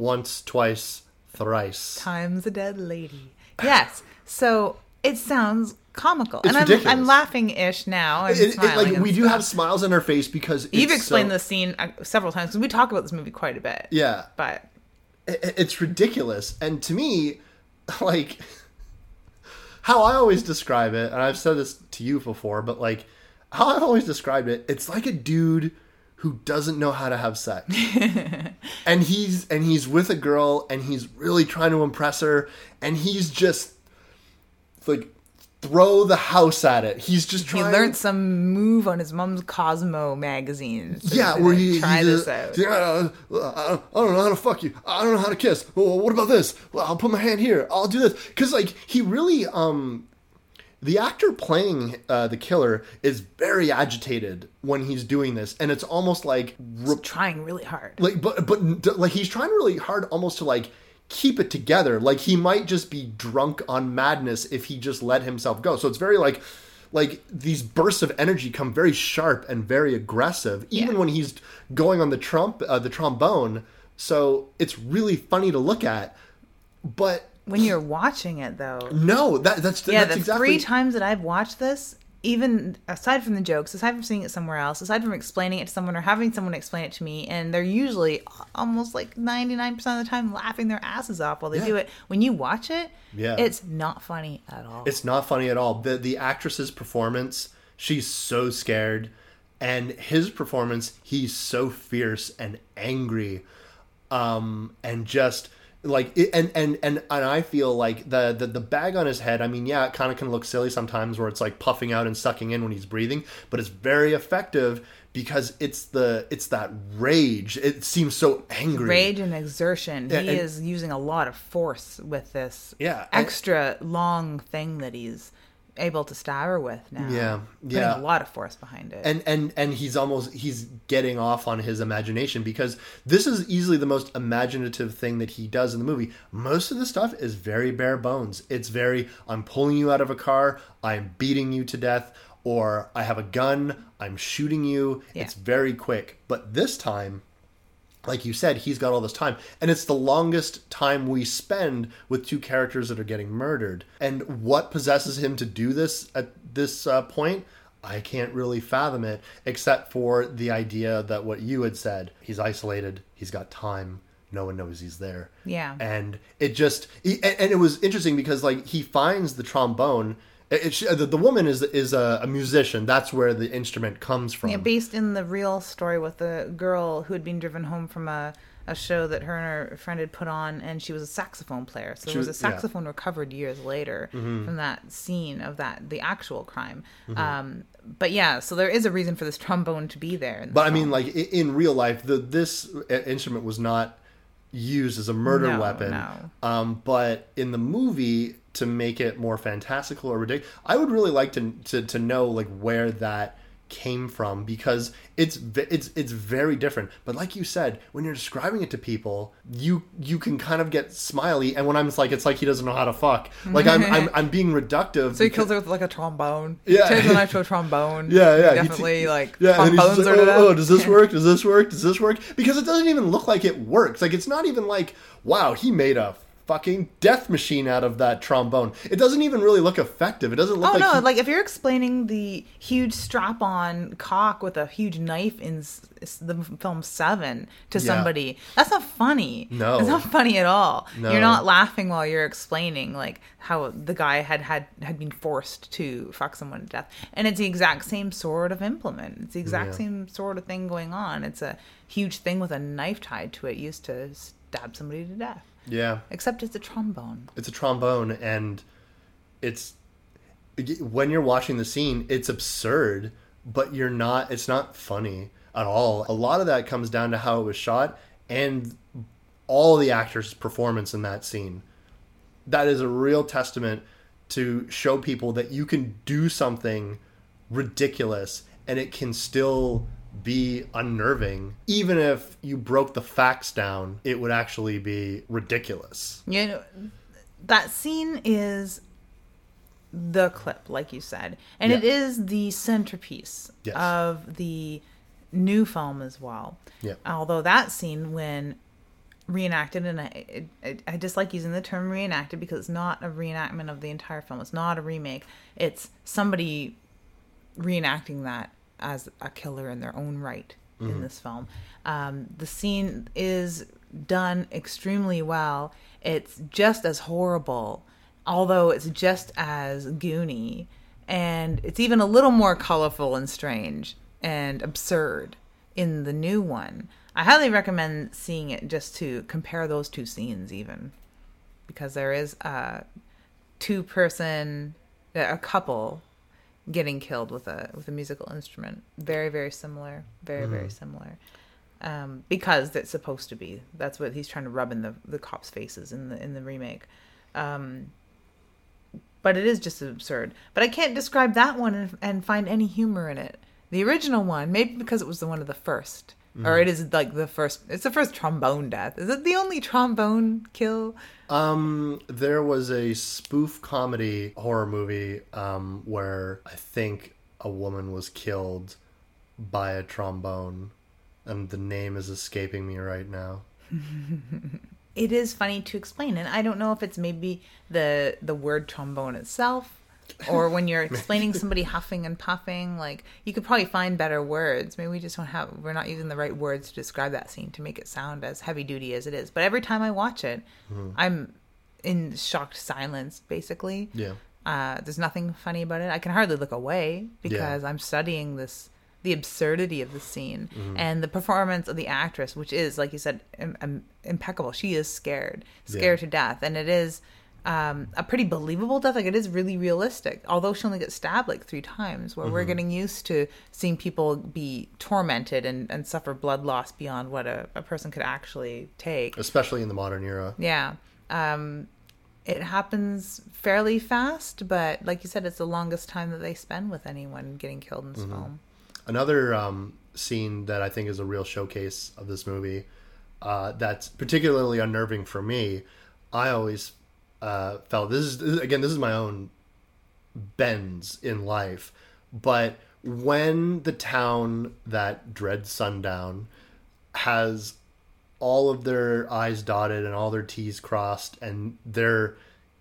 Once, twice, thrice.
Times a dead lady. Yes. So it sounds comical,
It's
and I'm. I'm laughing-ish now. I'm
It- it- like
and
we do
stuff.
have smiles on our face because
You've explained
so-
the scene uh, several times because we talk about this movie quite a bit.
Yeah,
But
it- it's ridiculous and to me like how i always describe it and i've said this to you before but like how i've always described it it's like a dude who doesn't know how to have sex and he's and he's with a girl and he's really trying to impress her and he's just like throw the house at it he's just trying.
he learned some move on his mom's Cosmo magazine. So
yeah, where he,
try
he
this
just,
out.
yeah, I don't, I don't know how to fuck you. I don't know how to kiss. Well, what about this? Well, I'll put my hand here. I'll do this because like he really um. The actor playing uh, the killer is very agitated when he's doing this, and it's almost like re-
trying really hard.
like but but like he's trying really hard almost to like keep it together like he might just be drunk on madness if he just let himself go so it's very like like these bursts of energy come very sharp and very aggressive even
Yeah.
when he's going on the trump uh, the trombone so it's really funny to look at but
When you're watching it, though,
no that that's
yeah,
that's
the
exactly
three times that I've watched this, even aside from the jokes, aside from seeing it somewhere else, aside from explaining it to someone or having someone explain it to me, and they're usually almost like 99% of the time laughing their asses off while they
Yeah.
do it. When you watch it,
Yeah.
it's not funny at all.
It's not funny at all. The the actress's performance, she's so scared, and his performance, he's so fierce and angry, um, and just like it, and and and and I feel like the the the bag on his head. I mean, yeah, it kind of can look silly sometimes where it's like puffing out and sucking in when he's breathing, but it's very effective because it's the it's that rage. It seems so angry.
rage and exertion.
Yeah,
he
and-
is using a lot of force with this
Yeah, and-
extra long thing that he's able to stab her with now.
Yeah,
Putting
yeah.
a lot of force behind it.
and and and he's almost he's getting off on his imagination because this is easily the most imaginative thing that he does in the movie most of the stuff is very bare bones it's very i'm pulling you out of a car i'm beating you to death or i have a gun i'm shooting you
Yeah.
it's very quick but this time like you said, he's got all this time. And it's the longest time we spend with two characters that are getting murdered. And what possesses him to do this at this uh, point? I can't really fathom it, except for the idea that what you had said he's isolated, he's got time, no one knows he's there.
Yeah.
And it just, he, and, and it was interesting because, like, he finds the trombone It, it, uh, the, the woman is is a, a musician. That's where the instrument comes from.
Yeah, based in the real story with the girl who had been driven home from a, a show that her and her friend had put on, and she was a saxophone player. So there was a
was- yeah.
saxophone recovered years later mm-hmm. from that scene of that the actual crime. Mm-hmm. Um, but yeah, so there is a reason for this trombone to be there.
But I mean, like in real life, the this uh, instrument was not used as a murder
No,
weapon.
no.
Um, but in the movie, to make it more fantastical or ridiculous, I would really like to, to to know like where that came from because it's it's it's very different. But like you said, when you're describing it to people, you you can kind of get smiley, and when I'm like, it's like he doesn't know how to fuck. Like I'm I'm, I'm being reductive.
So he
because-
kills her with like a trombone.
Yeah.
Turns the knife to a trombone.
Yeah, yeah.
Definitely
t-
like
yeah, and he's
trombones
just like, oh, oh, does this work? Does this work? Does this work? Because it doesn't even look like it works. Like it's not even like, wow, he made a fucking death machine out of that trombone. It doesn't even really look effective. It doesn't look
Oh
like
no!
he-
Like if you're explaining the huge strap-on cock with a huge knife in the film Seven to
Yeah.
somebody, that's not funny.
No.
it's not funny at all.
No.
You're not laughing while you're explaining like how the guy had had had been forced to fuck someone to death, and it's the exact same sort of implement. It's the exact
Yeah.
same sort of thing going on. It's a huge thing with a knife tied to it, used to stab somebody to death.
Yeah,
Except it's a trombone.
it's a trombone, and it's when you're watching the scene, it's absurd, but you're not. It's not funny at all. A lot of that comes down to how it was shot and all the actors' performance in that scene. That is a real testament to show people that you can do something ridiculous and it can still be unnerving. Even if you broke the facts down, it would actually be ridiculous.
You know, that scene is the clip, like you said, and it
Yeah.
is the centerpiece
Yes.
of the new film as well.
Yeah.
Although that scene, when reenacted, and I, I, I dislike using the term reenacted because it's not a reenactment of the entire film. It's not a remake. It's somebody reenacting that as a killer in their own right in this film. Um, the scene is done extremely well. It's just as horrible, although it's just as goony, and it's even a little more colorful and strange and absurd in the new one. I highly recommend seeing it just to compare those two scenes, even because there is a two person, a couple getting killed with a with a musical instrument. Very very similar. Very very similar. Um, because it's supposed to be. That's what he's trying to rub in the the cops' faces in the in the remake. Um, but it is just absurd. But I can't describe that one and, and find any humor in it. The original one, maybe because it was the one of the first, or it is like the first. It's the first trombone death. Is it the only trombone kill?
Um, there was a spoof comedy horror movie um, where I think a woman was killed by a trombone, and the name is escaping me right now.
it is funny to explain and i don't know if it's maybe the the word trombone itself or when you're explaining somebody huffing and puffing like you could probably find better words. Maybe we just don't have we're not using the right words to describe that scene to make it sound as heavy duty as it is. But every time i watch it i'm in shocked silence basically.
Yeah.
uh, there's nothing funny about it. I can hardly look away because I'm studying this the absurdity of the scene and the performance of the actress, which is like you said, Im- im- impeccable. She is scared, scared to death, and it is um, a pretty believable death. Like it is really realistic. Although she only gets stabbed like three times, where we're getting used to seeing people be tormented and, and suffer blood loss beyond what a, a person could actually take.
Especially in the modern era.
Yeah. Um, it happens fairly fast, but like you said, it's the longest time that they spend with anyone getting killed in this film.
Another um, scene that I think is a real showcase of this movie uh, that's particularly unnerving for me. I always uh, felt this is this again this is my own bends in life, but when the town that dreads sundown has all of their I's dotted and all their T's crossed, and they're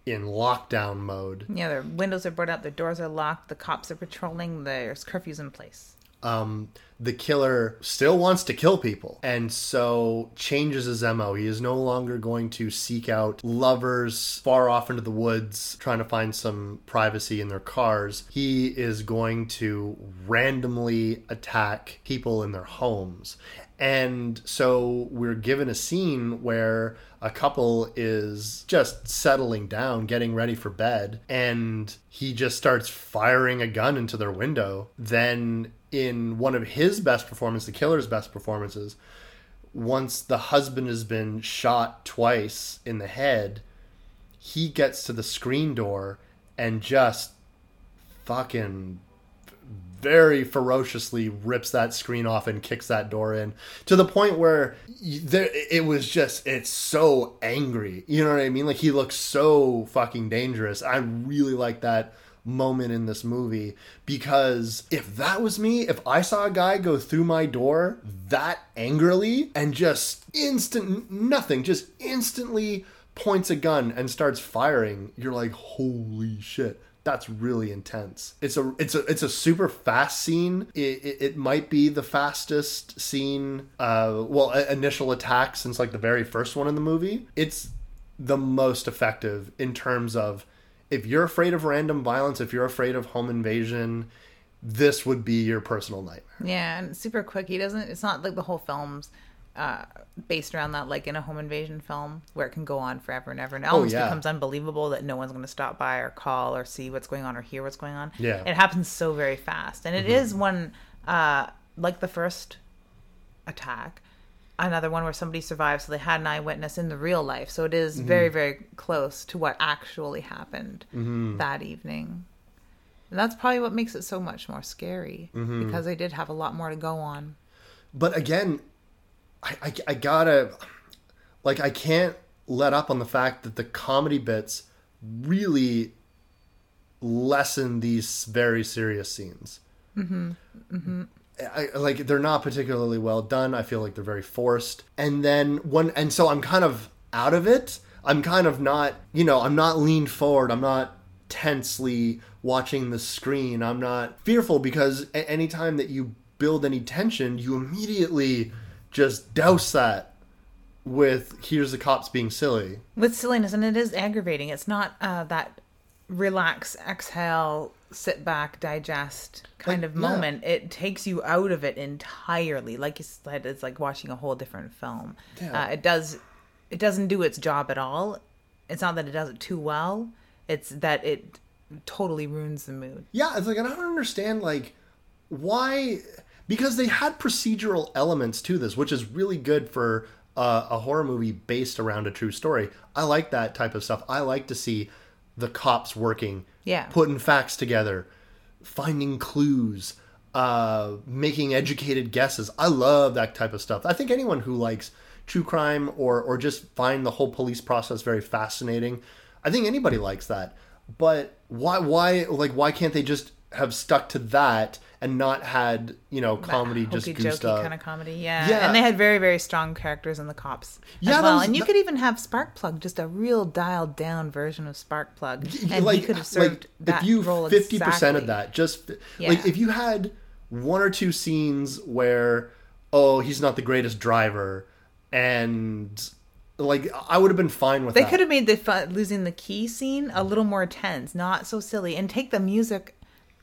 in lockdown mode.
Yeah, their windows are boarded up, their doors are locked, the cops are patrolling, there's curfews in place.
um, the killer still wants to kill people and so changes his MO. He is no longer going to seek out lovers far off into the woods trying to find some privacy in their cars. He is going to randomly attack people in their homes. And so we're given a scene where a couple is just settling down, getting ready for bed, and he just starts firing a gun into their window. Then, in one of his best performances, the killer's best performances, once the husband has been shot twice in the head, he gets to the screen door and just fucking very ferociously rips that screen off and kicks that door in to the point where there it was just it's so angry. You know what i mean? Like he looks so fucking dangerous. I really like that moment in this movie because if that was me if i saw a guy go through my door that angrily and just instant nothing just instantly points a gun and starts firing you're like holy shit that's really intense. It's a it's a it's a super fast scene. It, it, it might be the fastest scene. Uh, well, initial attack since like the very first one in the movie. It's the most effective in terms of if you're afraid of random violence, if you're afraid of home invasion, this would be your personal nightmare.
Yeah, and super quick. He doesn't. It's not like the whole film's uh, based around that, like in a home invasion film, where it can go on forever and ever, and it almost
yeah.
becomes unbelievable that no one's going to stop by or call or see what's going on or hear what's going on.
Yeah.
it happens so very fast, and it is one uh, like the first attack. Another one where somebody survived, so they had an eyewitness in the real life. So it is very, very close to what actually happened that evening. And that's probably what makes it so much more scary because they did have a lot more to go on.
But again, I, I, I gotta like I can't let up on the fact that the comedy bits really lessen these very serious scenes. Mm-hmm. Mm-hmm. I, like they're not particularly well done. I feel like they're very forced. And then when and so I'm kind of out of it. I'm kind of not, you know, I'm not leaned forward. I'm not tensely watching the screen. I'm not fearful because at any time that you build any tension, you immediately just douse that with here's the cops being silly.
with silliness and it is aggravating. It's not uh, that relax exhale sit back digest kind
Like,
of
yeah.
moment. It takes you out of it entirely. Like you said it's like watching a whole different film.
Yeah.
uh, it does it doesn't do its job at all. It's not that it does it too well. It's that it totally ruins the mood.
Yeah, it's like I don't understand like why because they had procedural elements to this, which is really good for uh, a horror movie based around a true story. I like that type of stuff. I like to see the cops working,
Yeah.
putting facts together, finding clues, uh, making educated guesses. I love that type of stuff. I think anyone who likes true crime or or just find the whole police process very fascinating, I think anybody likes that. But why why like why can't they just have stuck to that and not had you know comedy just
jokey
up?
kind of comedy yeah.
Yeah.
and they had very very strong characters in the cops
Yeah,
as well
those-
and you
that-
could even have sparkplug just a real dialed down version of sparkplug and
like,
he could have served
like,
that
if you
role
fifty percent
exactly.
of that, just
Yeah.
like if you had one or two scenes where oh he's not the greatest driver, and like I would have been fine with that.
They
that.
could have made the fu- losing the key scene a little more tense, not so silly, and take the music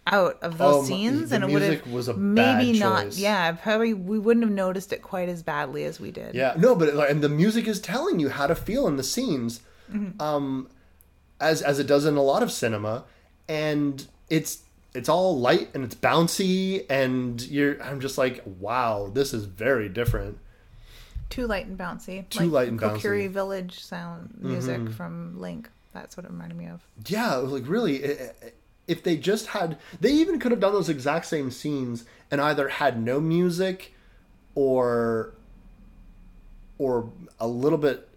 out of those
Oh,
scenes, and it would have
was a
maybe
bad
not. Yeah, probably we wouldn't have noticed it quite as badly as we did.
Yeah, no, but like, and the music is telling you how to feel in the scenes,
Mm-hmm.
um, as as it does in a lot of cinema, and it's it's all light and it's bouncy, and you're I'm just like, wow, this is very different.
too light and bouncy.
Too light and
Kokiri
bouncy. Mm-hmm.
Village sound music from Link. That's what it reminded me of.
Yeah, like really, i- i- if they just had, they even could have done those exact same scenes and either had no music, or or a little bit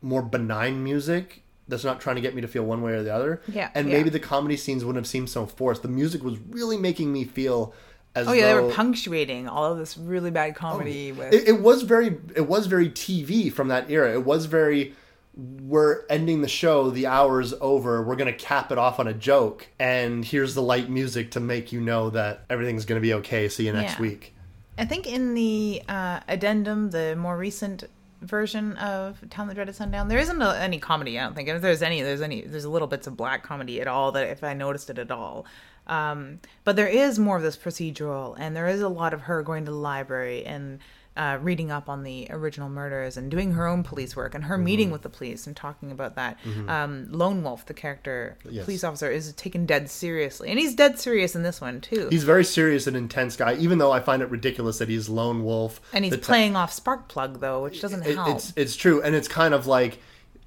more benign music that's not trying to get me to feel one way or the other.
Yeah,
and
yeah.
maybe the comedy scenes wouldn't have seemed so forced. The music was really making me feel as
Oh yeah, they
though
were punctuating all of this really bad oh, comedy with
Oh, it, it was very it was very TV from that era. It was very we're ending the show, the hour's over, we're going to cap it off on a joke, and here's the light music to make you know that everything's going to be okay. See you next
Yeah.
week.
I think in the uh, addendum, the more recent version of Town That Dreaded Sundown, there isn't a, any comedy. I don't think if there's any, there's any, there's a little bits of black comedy at all that if I noticed it at all. Um, but there is more of this procedural, and there is a lot of her going to the library and uh, reading up on the original murders and doing her own police work and her
Mm-hmm.
meeting with the police and talking about that. Um, Lone Wolf, the character
Yes.
police officer, is taken dead seriously, and he's dead serious in this one too.
He's very serious and intense guy, even though I find it ridiculous that he's lone wolf.
and he's
The t-
playing off Sparkplug though, which doesn't
it-
help.
it's it's true, and it's kind of like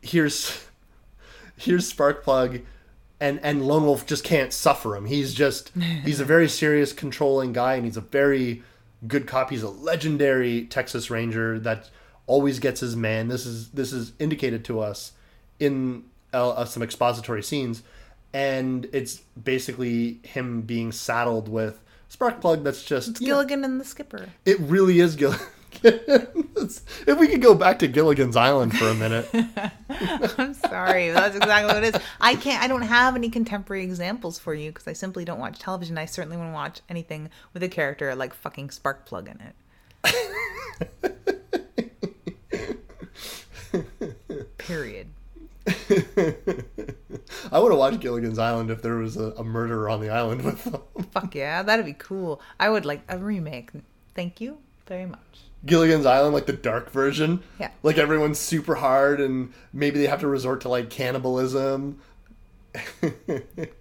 here's here's Sparkplug, and and Lone Wolf just can't suffer him. He's just he's a very serious, controlling guy, and he's a very good cop. He's a legendary Texas Ranger that always gets his man. This is this is indicated to us in uh, some expository scenes, and it's basically him being saddled with Sparkplug. That's just you know,
Gilligan and the Skipper.
it really is Gilligan. if we could go back to Gilligan's Island for a minute.
I'm sorry, that's exactly what it is. I can't. I don't have any contemporary examples for you because I simply don't watch television. I certainly wouldn't watch anything with a character like fucking Sparkplug in it. Period.
I would have watched Gilligan's Island if there was a, a murderer on the island with them.
Fuck yeah, that'd be cool. I would like a remake. Thank you very much.
Gilligan's Island, like the dark version.
Yeah.
Like everyone's super hard and maybe they have to resort to like cannibalism.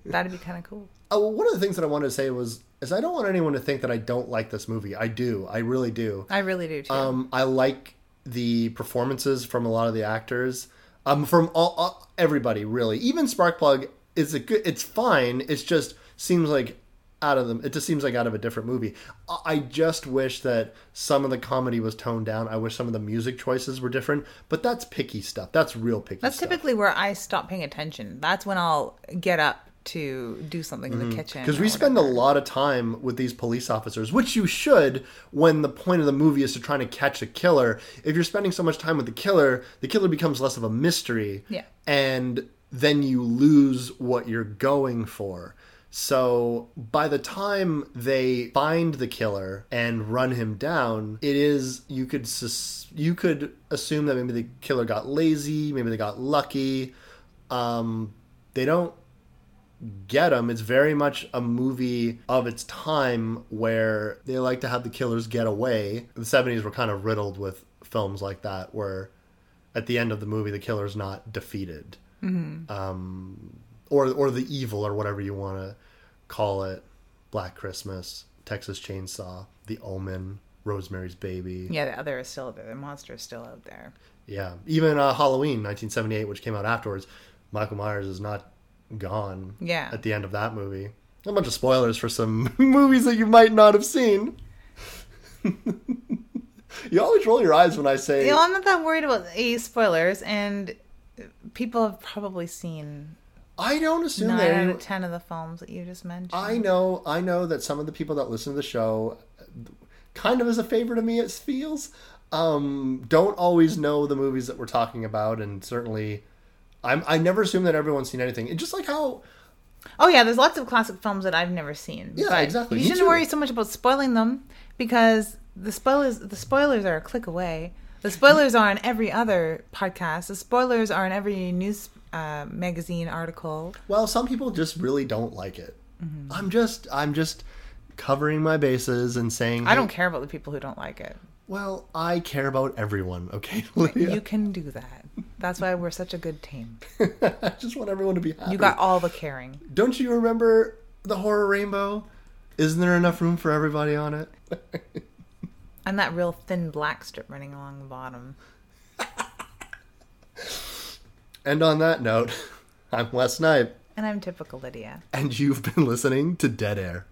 That'd be kind of cool.
Oh, one of the things that I wanted to say was is I don't want anyone to think that I don't like this movie. I do. I really do.
I really do too.
Um, I like the performances from a lot of the actors. Um, from all, all everybody really. Even Sparkplug is a good. It's fine. It's just seems like out of them. It just seems like out of a different movie. I- just wish that some of the comedy was toned down. I wish some of the music choices were different. But that's picky stuff. That's real picky.
That's
stuff.
typically where I stop paying attention. That's when I'll get up to do something in the mm-hmm. kitchen.
because we spend a lot of time with these police officers which you should when the point of the movie is to try to catch a killer if you're spending so much time with the killer the killer becomes less of a mystery
Yeah.
and then you lose what you're going for so by the time they find the killer and run him down it is you could sus- you could assume that maybe the killer got lazy maybe they got lucky um, they don't get them. It's very much a movie of its time where they like to have the killers get away. The 70s were kind of riddled with films like that where at the end of the movie the killer's not defeated. Um, or, or the evil or whatever you want to call it. Black Christmas, Texas Chainsaw, The Omen, Rosemary's Baby.
Yeah, the other is still there. The monster is still out there.
Yeah, even uh, Halloween 1978, which came out afterwards, Michael Myers is not gone.
Yeah.
At the end of that movie, a bunch of spoilers for some movies that you might not have seen. you always roll your eyes when I say
You know, I'm not that worried about a spoilers, and people have probably seen
I don't assume
nine
that.
out of ten of the films that you just mentioned.
I know, I know that some of the people that listen to the show, kind of as a favor to me, it feels, um, don't always know the movies that we're talking about, and certainly, I'm, I never assume that everyone's seen anything. It's just like how
Oh yeah, there's lots of classic films that I've never seen.
Yeah, exactly.
You
Me
shouldn't
too.
worry so much about spoiling them because the spoilers the spoilers are a click away. The spoilers are in every other podcast. The spoilers are in every news uh, magazine article.
Well, some people just really don't like it. I'm just I'm just covering my bases and saying
I
hey,
don't care about the people who don't like it.
Well, I care about everyone, okay, Lydia?
You can do that. That's why we're such a good team.
I just want everyone to be happy.
You got all the caring.
Don't you remember the horror rainbow? Isn't there enough room for everybody on it?
And that real thin black strip running along the bottom.
And on that note, I'm Wes Knight.
And I'm typical Lydia.
and you've been listening to Dead Air.